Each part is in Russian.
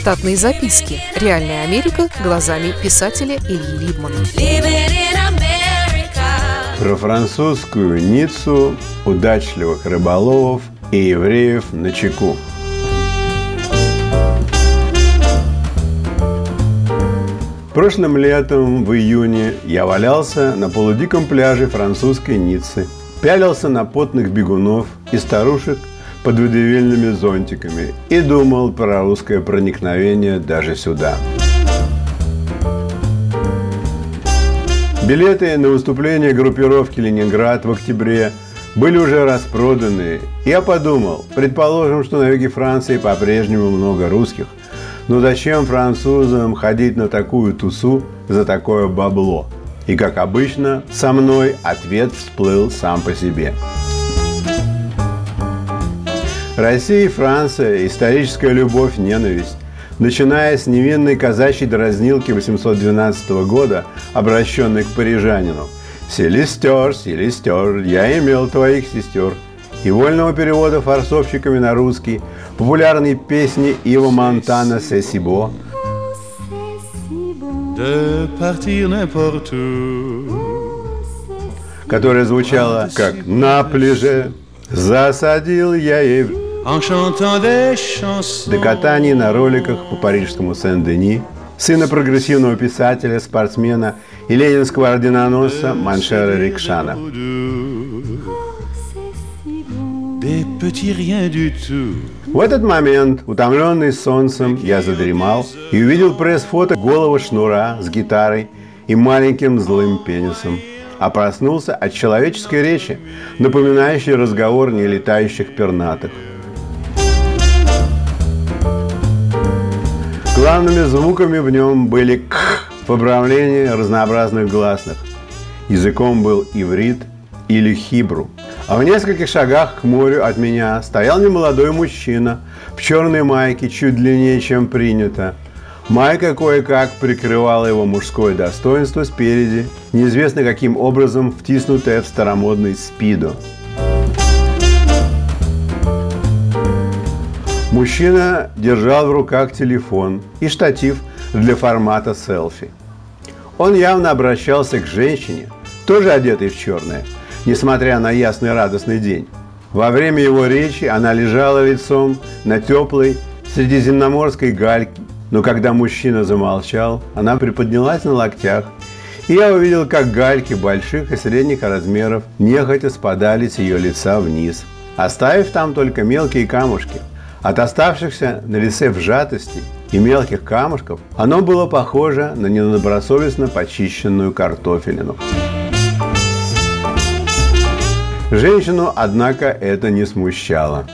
Штатные записки. Реальная Америка глазами писателя Ильи Либмана. Про французскую Ниццу, удачливых рыболовов и евреев на чеку. Прошлым летом, в июне, я валялся на полудиком пляже французской Ниццы, пялился на потных бегунов и старушек под водевельными зонтиками и думал про русское проникновение даже сюда. Билеты на выступление группировки «Ленинград» в октябре были уже распроданы. Я подумал, предположим, что на юге Франции по-прежнему много русских. Но зачем французам ходить на такую тусу за такое бабло? И, как обычно, со мной ответ всплыл сам по себе. Россия и Франция – историческая любовь, ненависть. Начиная с невинной казачьей дразнилки 812 года, обращенной к парижанину. «Селестер, селестер, я имел твоих сестер», и вольного перевода форсовщиками на русский популярной песни Ива Монтана «Сесибо», которая звучала как «На пляже засадил я ей до катаний на роликах по парижскому Сен-Дени, сына прогрессивного писателя, спортсмена и ленинского орденоносца Маншера Рикшана. В этот момент, утомленный солнцем, я задремал и увидел пресс-фото голого шнура с гитарой и маленьким злым пенисом а проснулся от человеческой речи, напоминающей разговор нелетающих пернатых. Главными звуками в нем были «к» в обрамлении разнообразных гласных. Языком был иврит или хибру. А в нескольких шагах к морю от меня стоял немолодой мужчина в черной майке чуть длиннее, чем принято. Майка кое-как прикрывала его мужское достоинство спереди, неизвестно каким образом втиснутое в старомодный спиду. Мужчина держал в руках телефон и штатив для формата селфи. Он явно обращался к женщине, тоже одетой в черное, несмотря на ясный радостный день. Во время его речи она лежала лицом на теплой средиземноморской гальке, но когда мужчина замолчал, она приподнялась на локтях, и я увидел, как гальки больших и средних размеров нехотя спадали с ее лица вниз, оставив там только мелкие камушки – от оставшихся на лице вжатостей и мелких камушков оно было похоже на недобросовестно почищенную картофелину. Женщину, однако, это не смущало.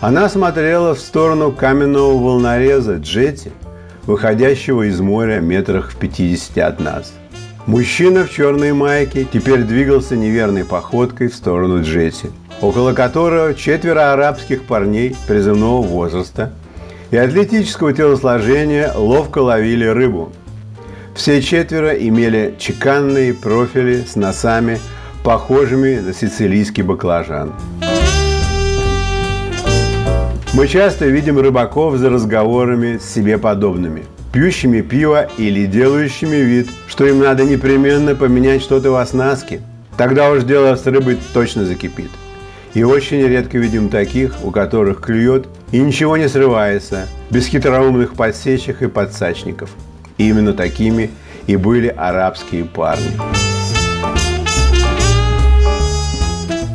Она смотрела в сторону каменного волнореза Джетти, выходящего из моря метрах в 50 от нас. Мужчина в черной майке теперь двигался неверной походкой в сторону Джетти – около которого четверо арабских парней призывного возраста и атлетического телосложения ловко ловили рыбу. Все четверо имели чеканные профили с носами, похожими на сицилийский баклажан. Мы часто видим рыбаков за разговорами с себе подобными, пьющими пиво или делающими вид, что им надо непременно поменять что-то в оснастке. Тогда уж дело с рыбой точно закипит. И очень редко видим таких, у которых клюет и ничего не срывается, без хитроумных подсечек и подсачников. И именно такими и были арабские парни.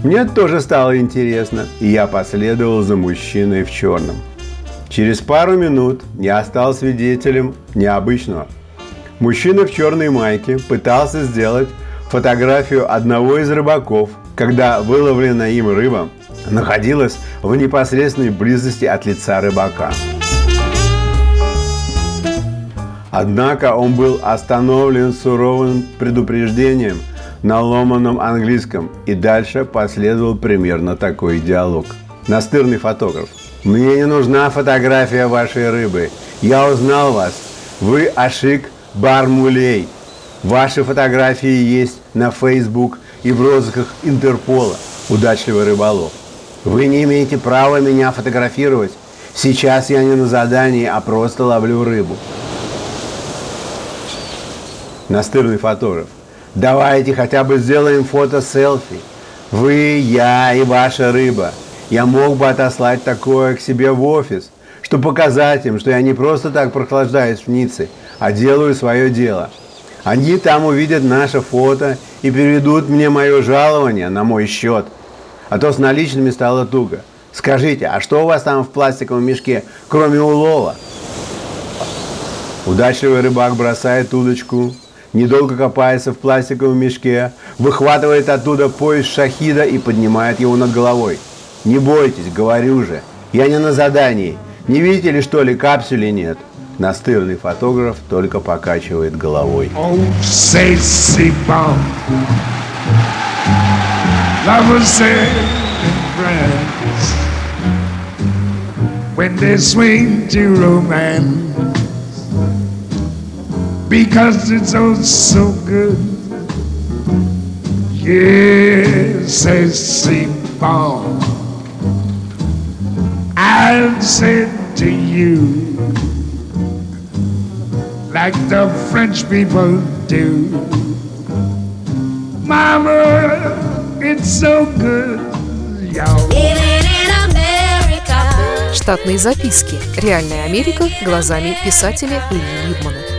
Мне тоже стало интересно, и я последовал за мужчиной в черном. Через пару минут я стал свидетелем необычного. Мужчина в черной майке пытался сделать фотографию одного из рыбаков, когда выловленная им рыба находилась в непосредственной близости от лица рыбака. Однако он был остановлен суровым предупреждением на ломаном английском, и дальше последовал примерно такой диалог. Настырный фотограф. «Мне не нужна фотография вашей рыбы. Я узнал вас. Вы Ашик Бармулей. Ваши фотографии есть на Facebook и в розысках Интерпола. Удачливый рыболов. Вы не имеете права меня фотографировать. Сейчас я не на задании, а просто ловлю рыбу. Настырный фотограф. Давайте хотя бы сделаем фото-селфи. Вы, я и ваша рыба. Я мог бы отослать такое к себе в офис, чтобы показать им, что я не просто так прохлаждаюсь в Ницце, а делаю свое дело. Они там увидят наше фото и переведут мне мое жалование на мой счет. А то с наличными стало туго. Скажите, а что у вас там в пластиковом мешке, кроме улова? Удачливый рыбак бросает удочку, недолго копается в пластиковом мешке, выхватывает оттуда пояс шахида и поднимает его над головой. Не бойтесь, говорю же, я не на задании. Не видите ли, что ли, капсули нет? Настырный фотограф только покачивает головой. Oh, say, say, when they swing to romance because it's oh so good. Yes, say, say, bomb. I'll say to you like the French people do. Mama, it's so good, y'all. Штатные записки. Реальная Америка глазами писателя Ильи Либмана.